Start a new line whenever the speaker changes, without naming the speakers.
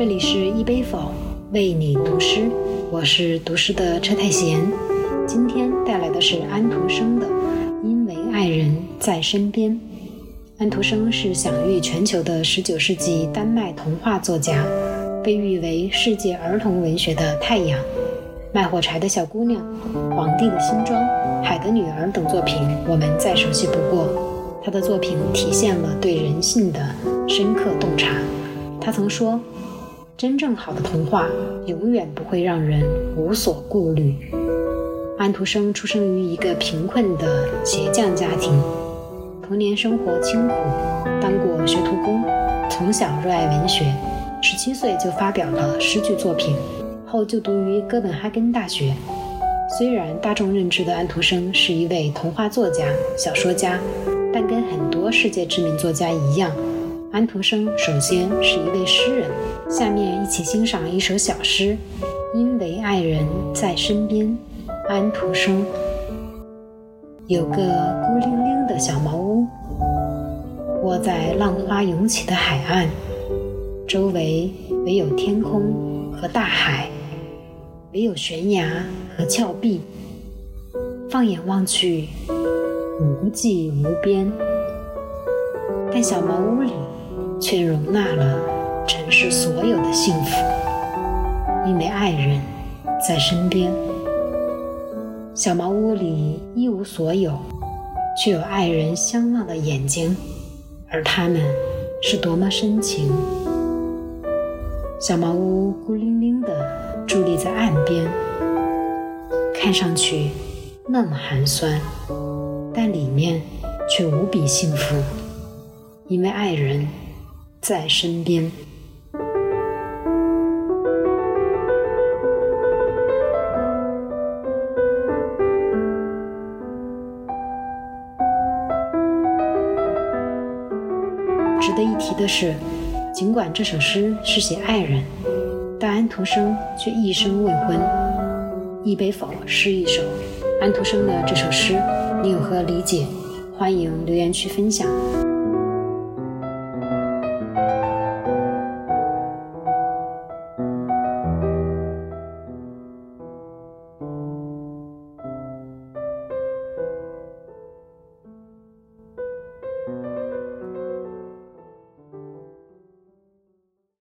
这里是一杯否为你读诗，我是读诗的车太贤。今天带来的是安徒生的《因为爱人在身边》。安徒生是享誉全球的19世纪丹麦童话作家，被誉为世界儿童文学的太阳。《卖火柴的小姑娘》《皇帝的新装》《海的女儿》等作品我们再熟悉不过。他的作品体现了对人性的深刻洞察。他曾说：“真正好的童话永远不会让人无所顾虑。”安徒生出生于一个贫困的鞋匠家庭，童年生活清苦，当过学徒工，从小热爱文学，十七岁就发表了诗句作品，后就读于哥本哈根大学。虽然大众认知的安徒生是一位童话作家、小说家，但跟很多世界知名作家一样，安徒生首先是一位诗人。下面一起欣赏一首小诗：因为爱人在身边。安徒生有个孤零零的小茅屋，窝在浪花涌起的海岸，周围唯有天空和大海，唯有悬崖和峭壁，放眼望去无际无边。但小茅屋里却容纳了城市所有的幸福，因为爱人在身边。小茅屋里一无所有，却有爱人相望的眼睛，而他们是多么深情。小茅屋孤零零地伫立在岸边，看上去那么寒酸，但里面却无比幸福，因为爱人在身边。值得一提的是，尽管这首诗是写爱人，但安徒生却一生未婚。一杯否诗一首，安徒生的这首诗，你有何理解？欢迎留言区分享。